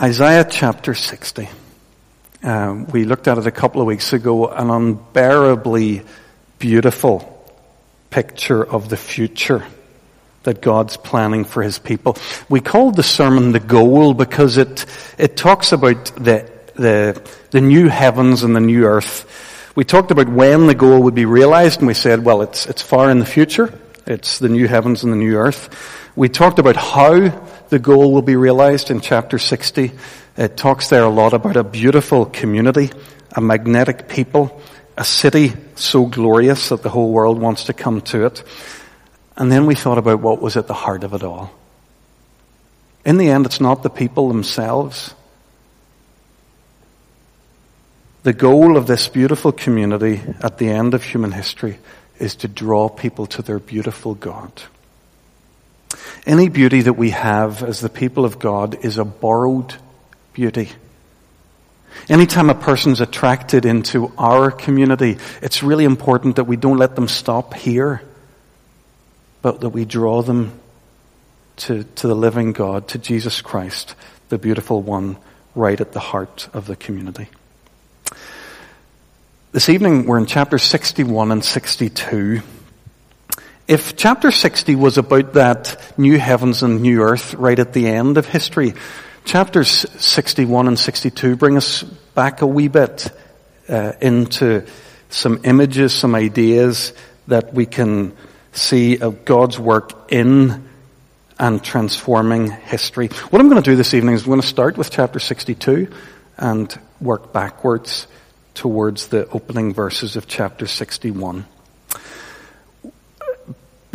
Isaiah chapter 60. Um, we looked at it a couple of weeks ago, an unbearably beautiful picture of the future that God's planning for His people. We called the sermon the goal because it, it talks about the, the, the new heavens and the new earth. We talked about when the goal would be realized and we said, well, it's, it's far in the future. It's the new heavens and the new earth. We talked about how the goal will be realized in chapter 60. It talks there a lot about a beautiful community, a magnetic people, a city so glorious that the whole world wants to come to it. And then we thought about what was at the heart of it all. In the end, it's not the people themselves. The goal of this beautiful community at the end of human history is to draw people to their beautiful God. Any beauty that we have as the people of God is a borrowed beauty. Anytime a person's attracted into our community, it's really important that we don't let them stop here, but that we draw them to, to the living God, to Jesus Christ, the beautiful one, right at the heart of the community. This evening we're in chapter 61 and 62. If chapter 60 was about that new heavens and new earth right at the end of history, chapters 61 and 62 bring us back a wee bit uh, into some images, some ideas that we can see of God's work in and transforming history. What I'm going to do this evening is I'm going to start with chapter 62 and work backwards towards the opening verses of chapter 61.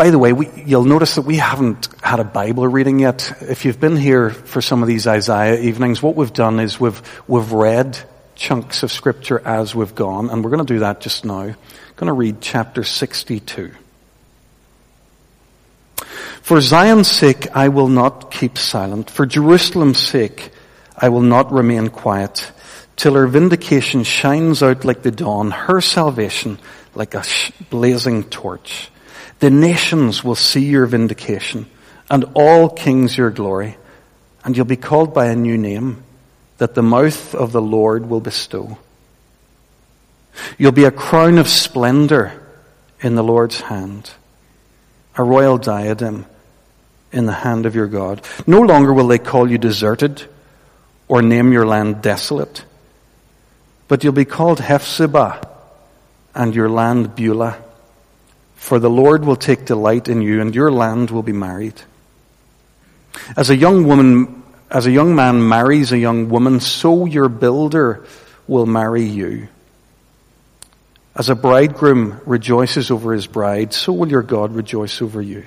By the way, we, you'll notice that we haven't had a Bible reading yet. If you've been here for some of these Isaiah evenings, what we've done is we've, we've read chunks of scripture as we've gone, and we're going to do that just now. I'm going to read chapter 62. For Zion's sake, I will not keep silent. For Jerusalem's sake, I will not remain quiet till her vindication shines out like the dawn, her salvation like a blazing torch. The nations will see your vindication and all kings your glory, and you'll be called by a new name that the mouth of the Lord will bestow. You'll be a crown of splendor in the Lord's hand, a royal diadem in the hand of your God. No longer will they call you deserted or name your land desolate, but you'll be called Hephzibah and your land Beulah for the Lord will take delight in you and your land will be married. As a young woman, as a young man marries a young woman, so your builder will marry you. As a bridegroom rejoices over his bride, so will your God rejoice over you.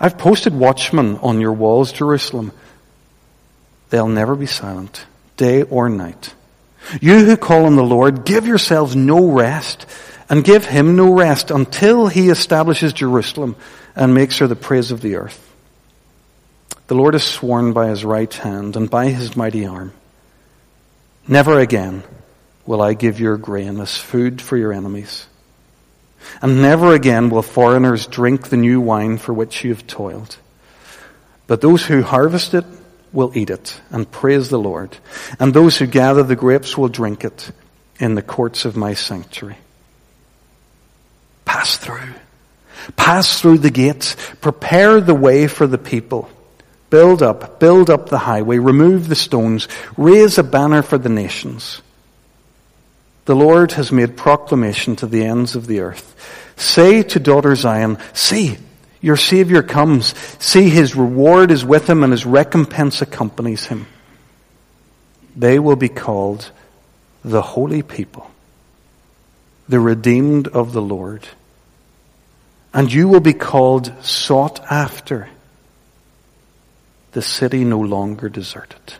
I've posted watchmen on your walls, Jerusalem. They'll never be silent, day or night. You who call on the Lord, give yourselves no rest and give him no rest until he establishes Jerusalem and makes her the praise of the earth. The Lord has sworn by his right hand and by his mighty arm. Never again will I give your grain as food for your enemies. And never again will foreigners drink the new wine for which you have toiled. But those who harvest it will eat it and praise the Lord. And those who gather the grapes will drink it in the courts of my sanctuary. Pass through. Pass through the gates. Prepare the way for the people. Build up, build up the highway, remove the stones, raise a banner for the nations. The Lord has made proclamation to the ends of the earth. Say to daughter Zion, see, your Savior comes. See, his reward is with him and his recompense accompanies him. They will be called the holy people, the redeemed of the Lord and you will be called sought after, the city no longer deserted.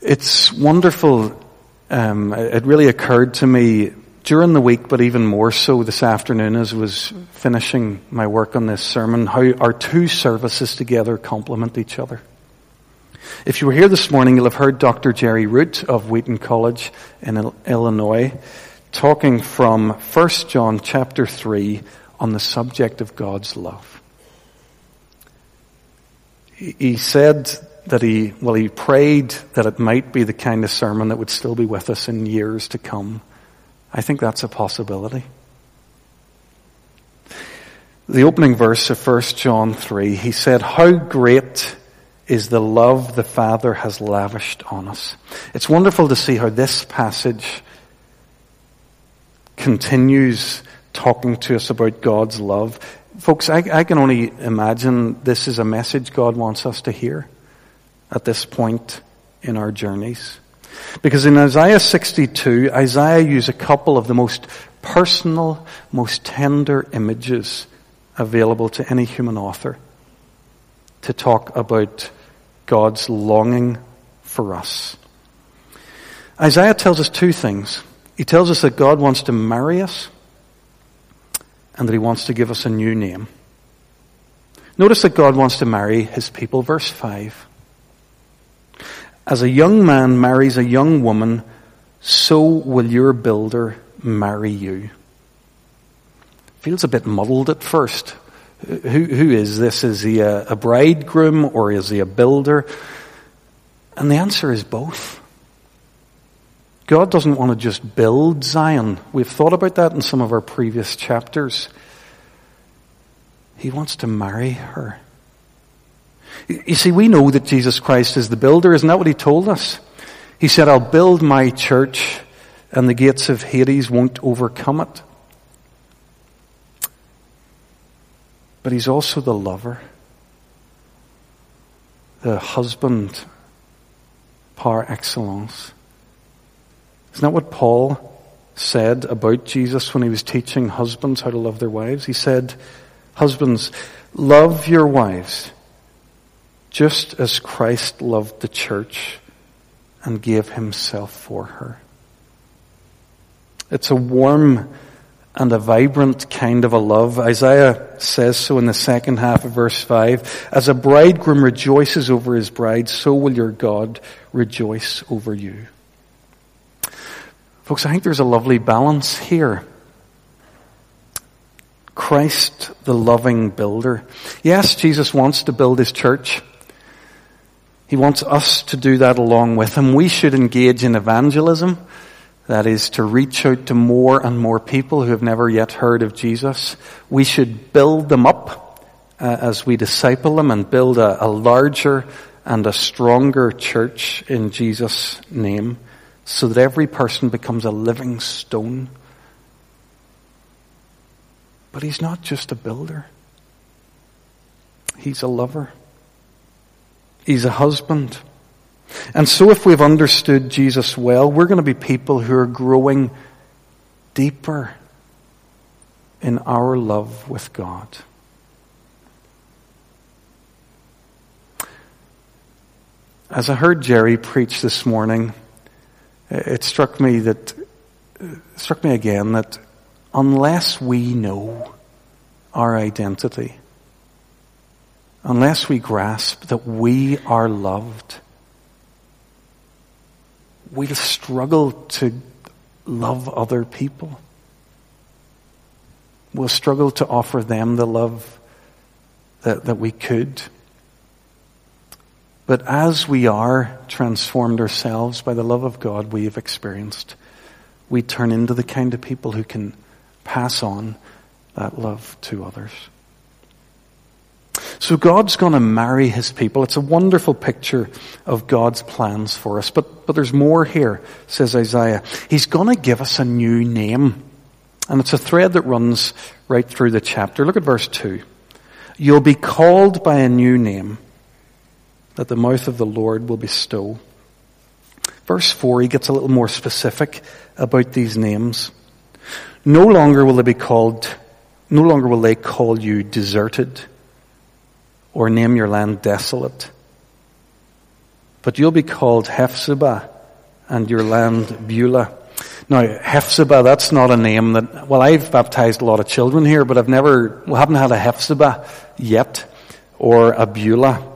It's wonderful. Um, it really occurred to me during the week, but even more so this afternoon as I was finishing my work on this sermon, how our two services together complement each other. If you were here this morning, you'll have heard Dr. Jerry Root of Wheaton College in Illinois talking from 1 John chapter 3 on the subject of God's love. he said that he, well, he prayed that it might be the kind of sermon that would still be with us in years to come. I think that's a possibility. The opening verse of 1 John 3, he said, How great is the love the Father has lavished on us. It's wonderful to see how this passage continues talking to us about God's love. Folks, I, I, can only imagine this is a message God wants us to hear at this point in our journeys. Because in Isaiah 62, Isaiah used a couple of the most personal, most tender images available to any human author to talk about God's longing for us. Isaiah tells us two things. He tells us that God wants to marry us and that he wants to give us a new name. Notice that God wants to marry his people, verse 5. As a young man marries a young woman, so will your builder marry you. Feels a bit muddled at first. Who, who is this? Is he a, a bridegroom or is he a builder? And the answer is both. God doesn't want to just build Zion. We've thought about that in some of our previous chapters. He wants to marry her. You see, we know that Jesus Christ is the builder. Isn't that what he told us? He said, I'll build my church and the gates of Hades won't overcome it. But he's also the lover, the husband par excellence. Isn't that what Paul said about Jesus when he was teaching husbands how to love their wives? He said, Husbands, love your wives just as Christ loved the church and gave himself for her. It's a warm and a vibrant kind of a love. Isaiah says so in the second half of verse 5. As a bridegroom rejoices over his bride, so will your God rejoice over you. Folks, I think there's a lovely balance here. Christ, the loving builder. Yes, Jesus wants to build his church. He wants us to do that along with him. We should engage in evangelism. That is to reach out to more and more people who have never yet heard of Jesus. We should build them up uh, as we disciple them and build a, a larger and a stronger church in Jesus' name so that every person becomes a living stone. But he's not just a builder. He's a lover. He's a husband. And so if we've understood Jesus well, we're going to be people who are growing deeper in our love with God. As I heard Jerry preach this morning, it struck me that, struck me again that unless we know our identity, unless we grasp that we are loved, we'll struggle to love other people. We'll struggle to offer them the love that, that we could. But as we are transformed ourselves by the love of God we have experienced, we turn into the kind of people who can pass on that love to others. So God's going to marry his people. It's a wonderful picture of God's plans for us. But, but there's more here, says Isaiah. He's going to give us a new name. And it's a thread that runs right through the chapter. Look at verse 2. You'll be called by a new name that the mouth of the Lord will bestow. Verse 4, he gets a little more specific about these names. No longer will they be called, no longer will they call you deserted or name your land desolate. But you'll be called Hephzibah and your land Beulah. Now, Hephzibah, that's not a name that, well, I've baptized a lot of children here, but I've never, we haven't had a Hephzibah yet, or a Beulah.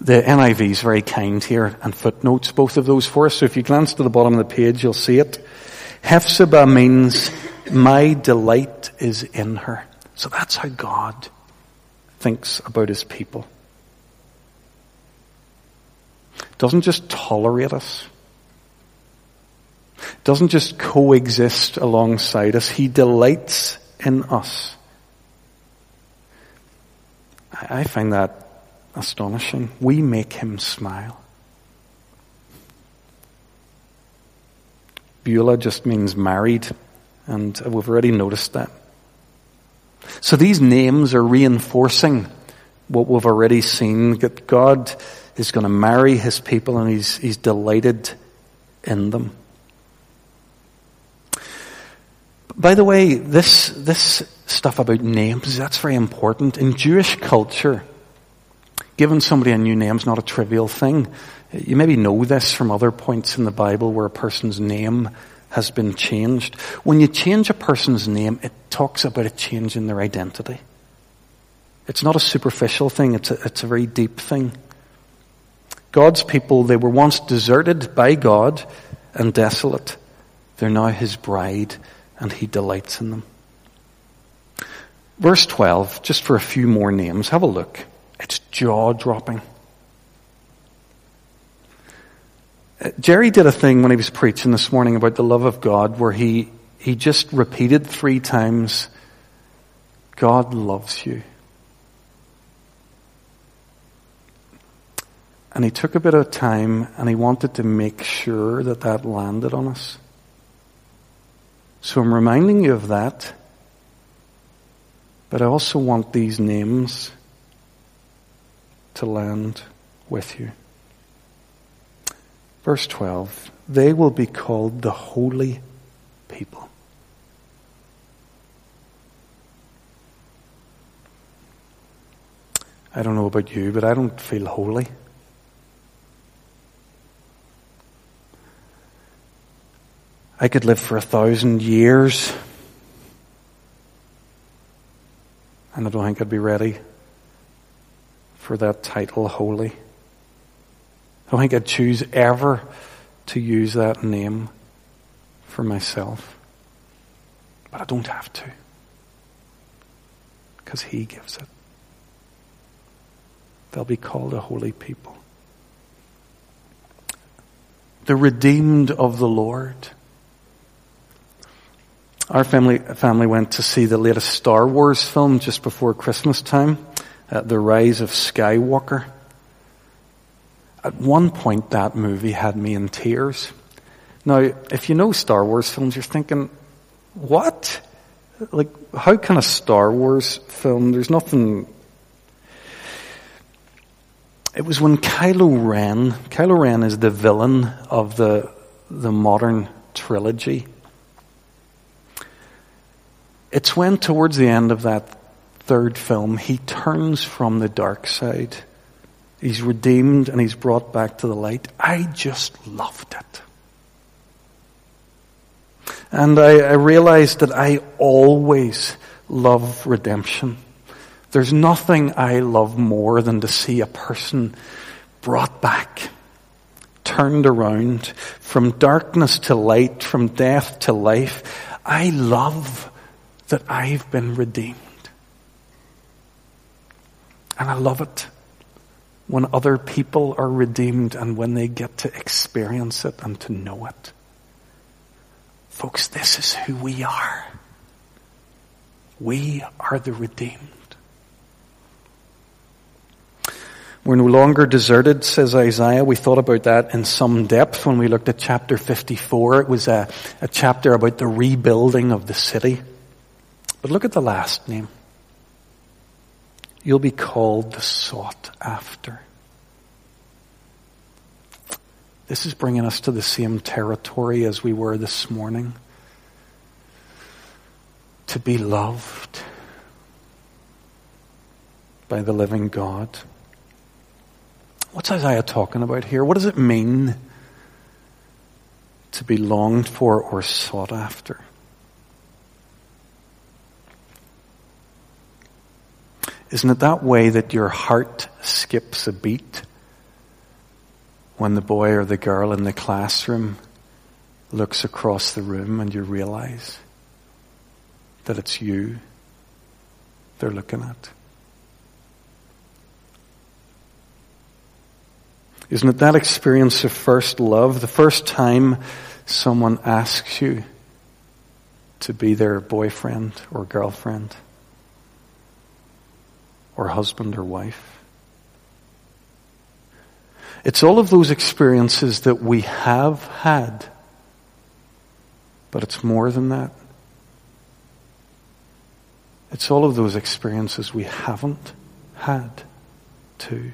The NIV is very kind here and footnotes both of those for us. So if you glance to the bottom of the page, you'll see it. Hephzibah means my delight is in her. So that's how God thinks about his people. Doesn't just tolerate us. Doesn't just coexist alongside us. He delights in us. I find that astonishing. We make Him smile. Beulah just means married, and we've already noticed that. So these names are reinforcing what we've already seen, that God is going to marry his people and he's, he's delighted in them. By the way, this, this stuff about names, that's very important. In Jewish culture, giving somebody a new name is not a trivial thing. You maybe know this from other points in the Bible where a person's name has been changed. When you change a person's name, it talks about a change in their identity. It's not a superficial thing, it's a, it's a very deep thing. God's people, they were once deserted by God and desolate. They're now His bride and He delights in them. Verse 12, just for a few more names, have a look. It's jaw dropping. Uh, Jerry did a thing when he was preaching this morning about the love of God where he, he just repeated three times, God loves you. And he took a bit of time and he wanted to make sure that that landed on us. So I'm reminding you of that. But I also want these names to land with you. Verse 12 They will be called the holy people. I don't know about you, but I don't feel holy. I could live for a thousand years. And I don't think I'd be ready for that title, holy. I don't think I'd choose ever to use that name for myself. But I don't have to. Because He gives it. They'll be called a holy people. The redeemed of the Lord. Our family, family went to see the latest Star Wars film just before Christmas time, uh, The Rise of Skywalker. At one point, that movie had me in tears. Now, if you know Star Wars films, you're thinking, what? Like, how can a Star Wars film, there's nothing. It was when Kylo Ren, Kylo Ren is the villain of the, the modern trilogy. It's when towards the end of that third film, he turns from the dark side. He's redeemed and he's brought back to the light. I just loved it. And I, I realized that I always love redemption. There's nothing I love more than to see a person brought back, turned around from darkness to light, from death to life. I love that I've been redeemed. And I love it when other people are redeemed and when they get to experience it and to know it. Folks, this is who we are. We are the redeemed. We're no longer deserted, says Isaiah. We thought about that in some depth when we looked at chapter 54. It was a, a chapter about the rebuilding of the city. But look at the last name. You'll be called the sought after. This is bringing us to the same territory as we were this morning. To be loved by the living God. What's Isaiah talking about here? What does it mean to be longed for or sought after? Isn't it that way that your heart skips a beat when the boy or the girl in the classroom looks across the room and you realize that it's you they're looking at? Isn't it that experience of first love, the first time someone asks you to be their boyfriend or girlfriend or husband or wife? It's all of those experiences that we have had, but it's more than that. It's all of those experiences we haven't had too.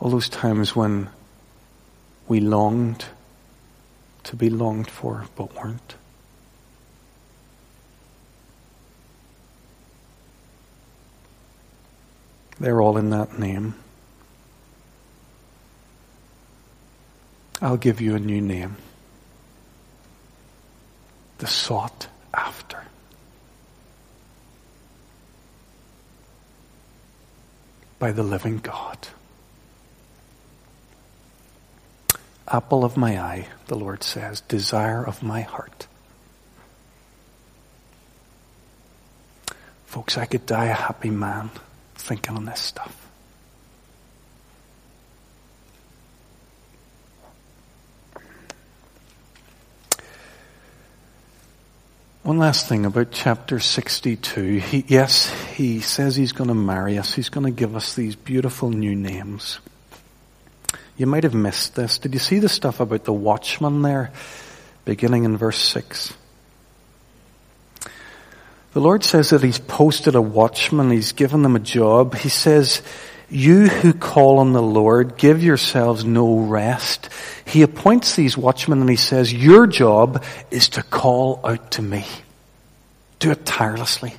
All those times when we longed to be longed for but weren't. They're all in that name. I'll give you a new name. The sought after. By the living God. Apple of my eye, the Lord says, desire of my heart. Folks, I could die a happy man thinking on this stuff. One last thing about chapter 62. He, yes, he says he's going to marry us. He's going to give us these beautiful new names. You might have missed this. Did you see the stuff about the watchman there, beginning in verse 6? The Lord says that He's posted a watchman, He's given them a job. He says, you who call on the Lord, give yourselves no rest. He appoints these watchmen and he says, your job is to call out to me. Do it tirelessly.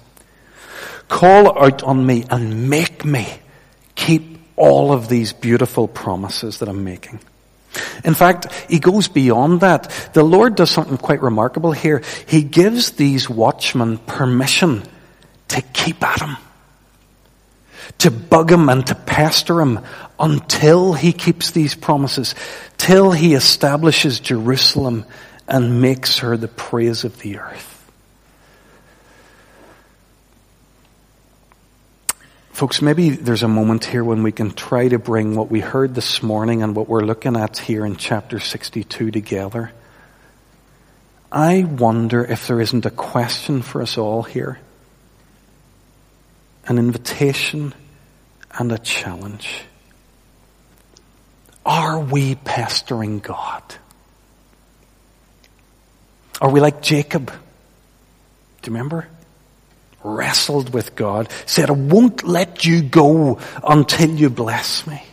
Call out on me and make me keep all of these beautiful promises that I'm making. In fact, he goes beyond that. The Lord does something quite remarkable here. He gives these watchmen permission to keep at him. To bug him and to pester him until he keeps these promises. Till he establishes Jerusalem and makes her the praise of the earth. Folks, maybe there's a moment here when we can try to bring what we heard this morning and what we're looking at here in chapter 62 together. I wonder if there isn't a question for us all here. An invitation and a challenge. Are we pestering God? Are we like Jacob? Do you remember? Wrestled with God, said, I won't let you go until you bless me.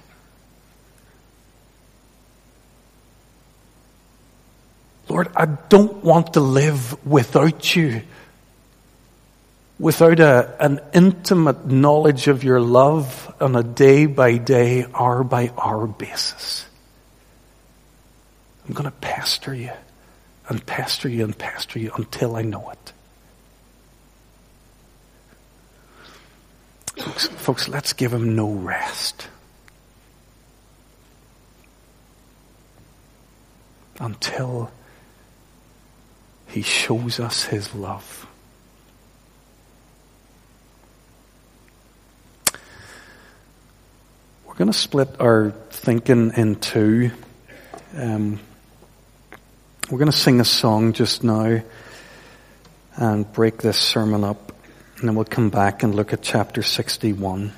Lord, I don't want to live without you, without a, an intimate knowledge of your love on a day by day, hour by hour basis. I'm going to pester you and pester you and pester you until I know it. Folks, folks, let's give him no rest. Until he shows us his love. We're going to split our thinking in two. Um, we're going to sing a song just now and break this sermon up. And then we'll come back and look at chapter 61.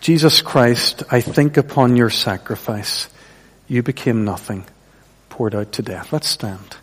Jesus Christ, I think upon your sacrifice. You became nothing, poured out to death. Let's stand.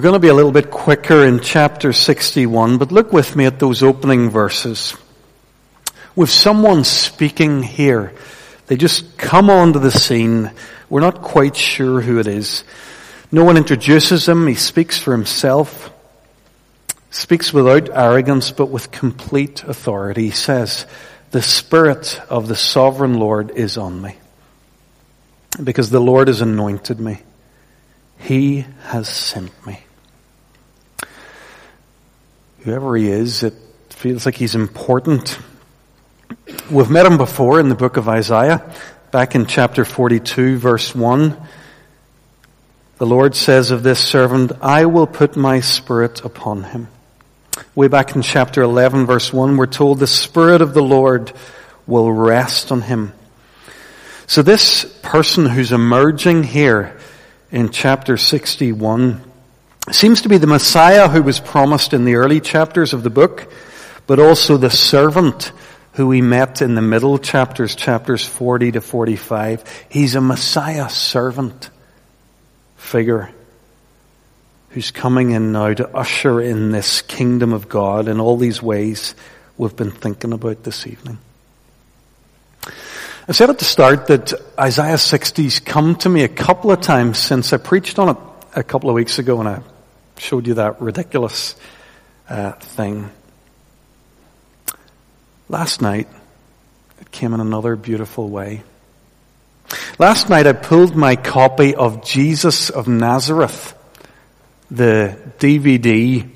We're going to be a little bit quicker in chapter 61, but look with me at those opening verses. With someone speaking here, they just come onto the scene. We're not quite sure who it is. No one introduces him. He speaks for himself. Speaks without arrogance, but with complete authority. He says, the Spirit of the Sovereign Lord is on me. Because the Lord has anointed me. He has sent me. Whoever he is, it feels like he's important. We've met him before in the book of Isaiah, back in chapter 42 verse 1. The Lord says of this servant, I will put my spirit upon him. Way back in chapter 11 verse 1, we're told the spirit of the Lord will rest on him. So this person who's emerging here in chapter 61 seems to be the Messiah who was promised in the early chapters of the book, but also the servant who we met in the middle chapters, chapters 40 to 45. He's a Messiah servant figure who's coming in now to usher in this kingdom of God in all these ways we've been thinking about this evening. I said at the start that Isaiah 60's come to me a couple of times since I preached on it a couple of weeks ago and I showed you that ridiculous uh, thing. Last night, it came in another beautiful way. Last night I pulled my copy of Jesus of Nazareth, the DVD,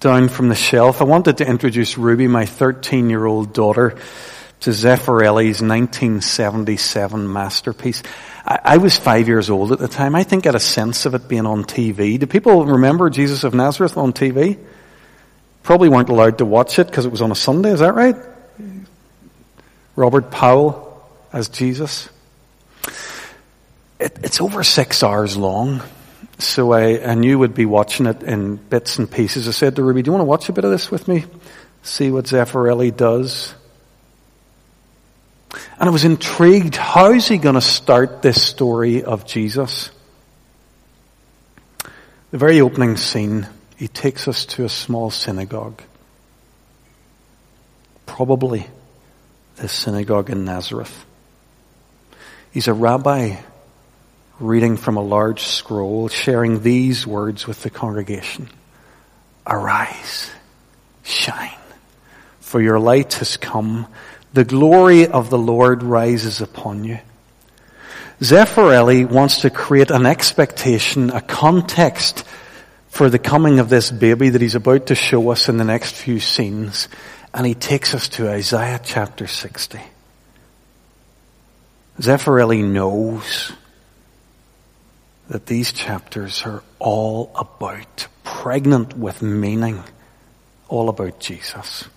down from the shelf. I wanted to introduce Ruby, my 13 year old daughter, to Zeffirelli's 1977 masterpiece. I, I, was five years old at the time. I think I had a sense of it being on TV. Do people remember Jesus of Nazareth on TV? Probably weren't allowed to watch it because it was on a Sunday, is that right? Robert Powell as Jesus. It, it's over six hours long. So I, I knew would be watching it in bits and pieces. I said to Ruby, do you want to watch a bit of this with me? See what Zeffirelli does. And I was intrigued, how is he going to start this story of Jesus? The very opening scene, he takes us to a small synagogue. Probably the synagogue in Nazareth. He's a rabbi reading from a large scroll, sharing these words with the congregation. Arise, shine, for your light has come the glory of the Lord rises upon you. Zeffirelli wants to create an expectation, a context for the coming of this baby that he's about to show us in the next few scenes. And he takes us to Isaiah chapter 60. Zeffirelli knows that these chapters are all about, pregnant with meaning, all about Jesus.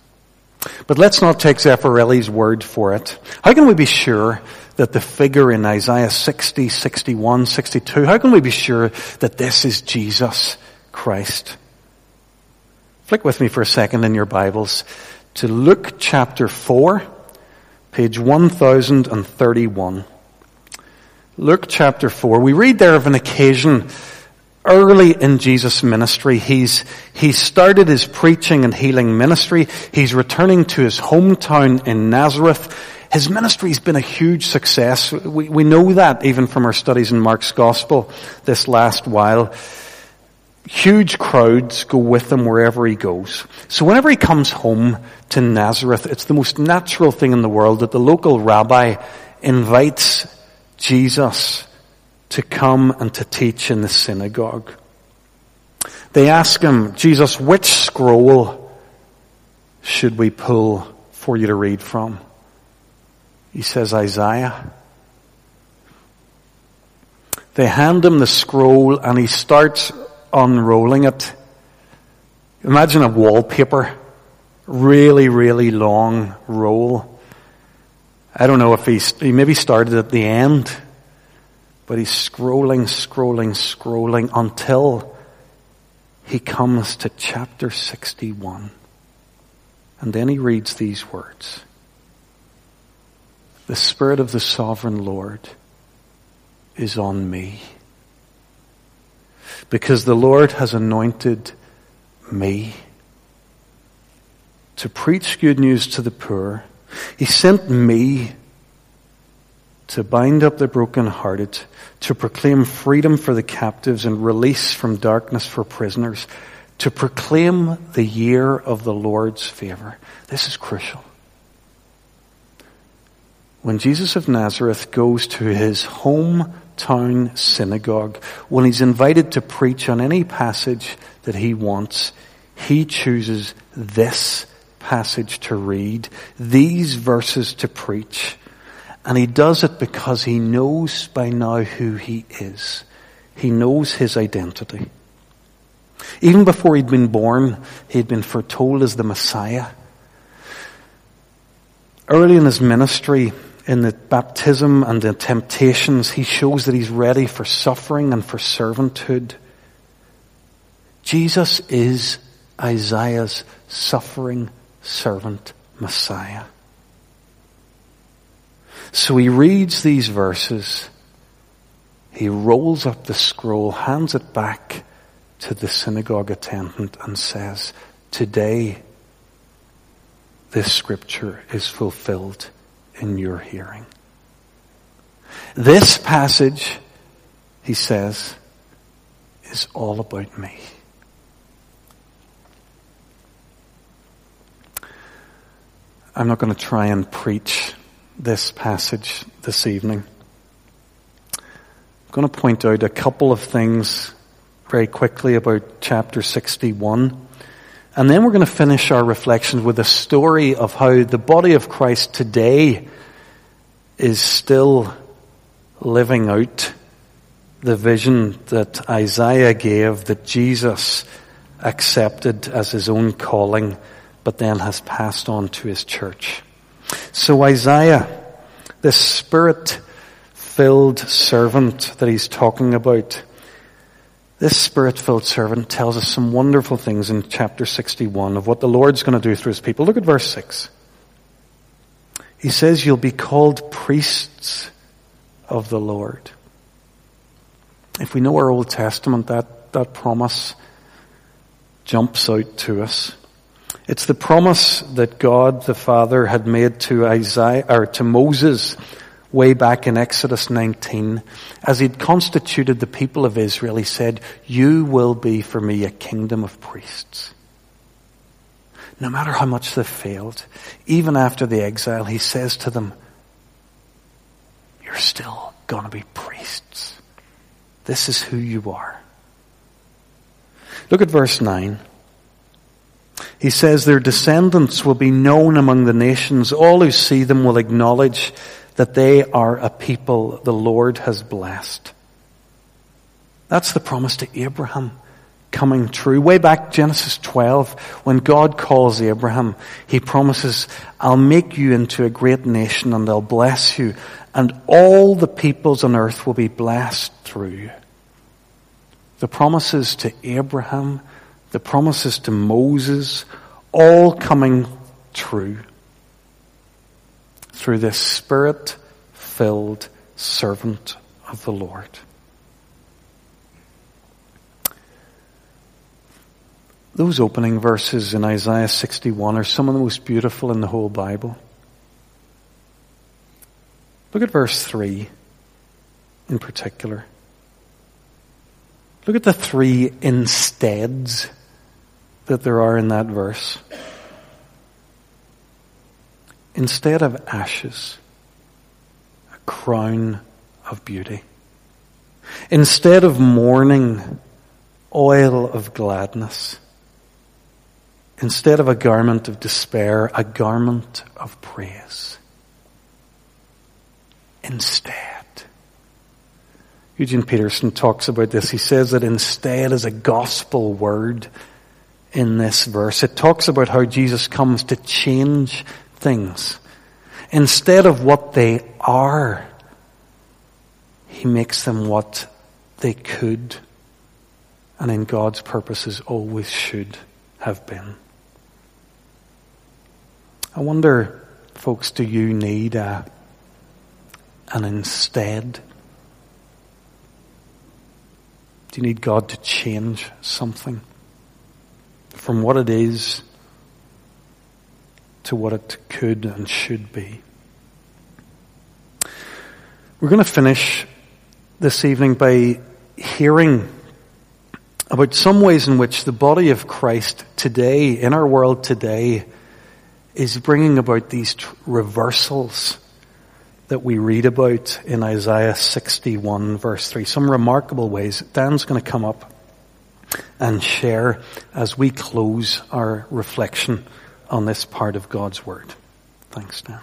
But let's not take Zeffirelli's word for it. How can we be sure that the figure in Isaiah 60, 61, 62, how can we be sure that this is Jesus Christ? Flick with me for a second in your Bibles to Luke chapter 4, page 1031. Luke chapter 4. We read there of an occasion early in Jesus' ministry. He's, he started his preaching and healing ministry. He's returning to his hometown in Nazareth. His ministry's been a huge success. We, we know that even from our studies in Mark's gospel this last while. Huge crowds go with him wherever he goes. So whenever he comes home to Nazareth, it's the most natural thing in the world that the local rabbi invites Jesus to come and to teach in the synagogue. They ask him, Jesus, which scroll should we pull for you to read from? He says, Isaiah. They hand him the scroll and he starts unrolling it. Imagine a wallpaper. Really, really long roll. I don't know if he, he maybe started at the end but he's scrolling, scrolling, scrolling until he comes to chapter 61. And then he reads these words. The Spirit of the Sovereign Lord is on me because the Lord has anointed me to preach good news to the poor. He sent me to bind up the brokenhearted, to proclaim freedom for the captives and release from darkness for prisoners, to proclaim the year of the Lord's favor. This is crucial. When Jesus of Nazareth goes to his hometown synagogue, when he's invited to preach on any passage that he wants, he chooses this passage to read, these verses to preach. And he does it because he knows by now who he is. He knows his identity. Even before he'd been born, he'd been foretold as the Messiah. Early in his ministry, in the baptism and the temptations, he shows that he's ready for suffering and for servanthood. Jesus is Isaiah's suffering servant Messiah. So he reads these verses, he rolls up the scroll, hands it back to the synagogue attendant and says, today this scripture is fulfilled in your hearing. This passage, he says, is all about me. I'm not going to try and preach this passage this evening. I'm going to point out a couple of things very quickly about chapter 61. And then we're going to finish our reflections with a story of how the body of Christ today is still living out the vision that Isaiah gave that Jesus accepted as his own calling, but then has passed on to his church. So Isaiah, this spirit filled servant that he's talking about, this spirit-filled servant tells us some wonderful things in chapter 61 of what the Lord's going to do through his people. Look at verse 6. He says, you'll be called priests of the Lord. If we know our Old Testament, that, that promise jumps out to us. It's the promise that God the Father had made to Isaiah, or to Moses way back in Exodus 19, as he'd constituted the people of Israel, he said, you will be for me a kingdom of priests. No matter how much they've failed, even after the exile, he says to them, you're still gonna be priests. This is who you are. Look at verse 9. He says their descendants will be known among the nations. All who see them will acknowledge that they are a people the Lord has blessed. That's the promise to Abraham coming true. Way back Genesis 12, when God calls Abraham, he promises, I'll make you into a great nation and I'll bless you and all the peoples on earth will be blessed through you. The promises to Abraham, the promises to Moses, all coming true through this spirit filled servant of the Lord. Those opening verses in Isaiah 61 are some of the most beautiful in the whole Bible. Look at verse 3 in particular. Look at the three insteads that there are in that verse instead of ashes, a crown of beauty. Instead of mourning, oil of gladness. Instead of a garment of despair, a garment of praise. Instead. Eugene Peterson talks about this. He says that instead is a gospel word in this verse. It talks about how Jesus comes to change things. Instead of what they are, He makes them what they could and in God's purposes always should have been. I wonder, folks, do you need a, an instead? Do you need God to change something from what it is to what it could and should be? We're going to finish this evening by hearing about some ways in which the body of Christ today, in our world today, is bringing about these reversals that we read about in Isaiah 61 verse 3. Some remarkable ways. Dan's going to come up and share as we close our reflection on this part of God's Word. Thanks, Dan.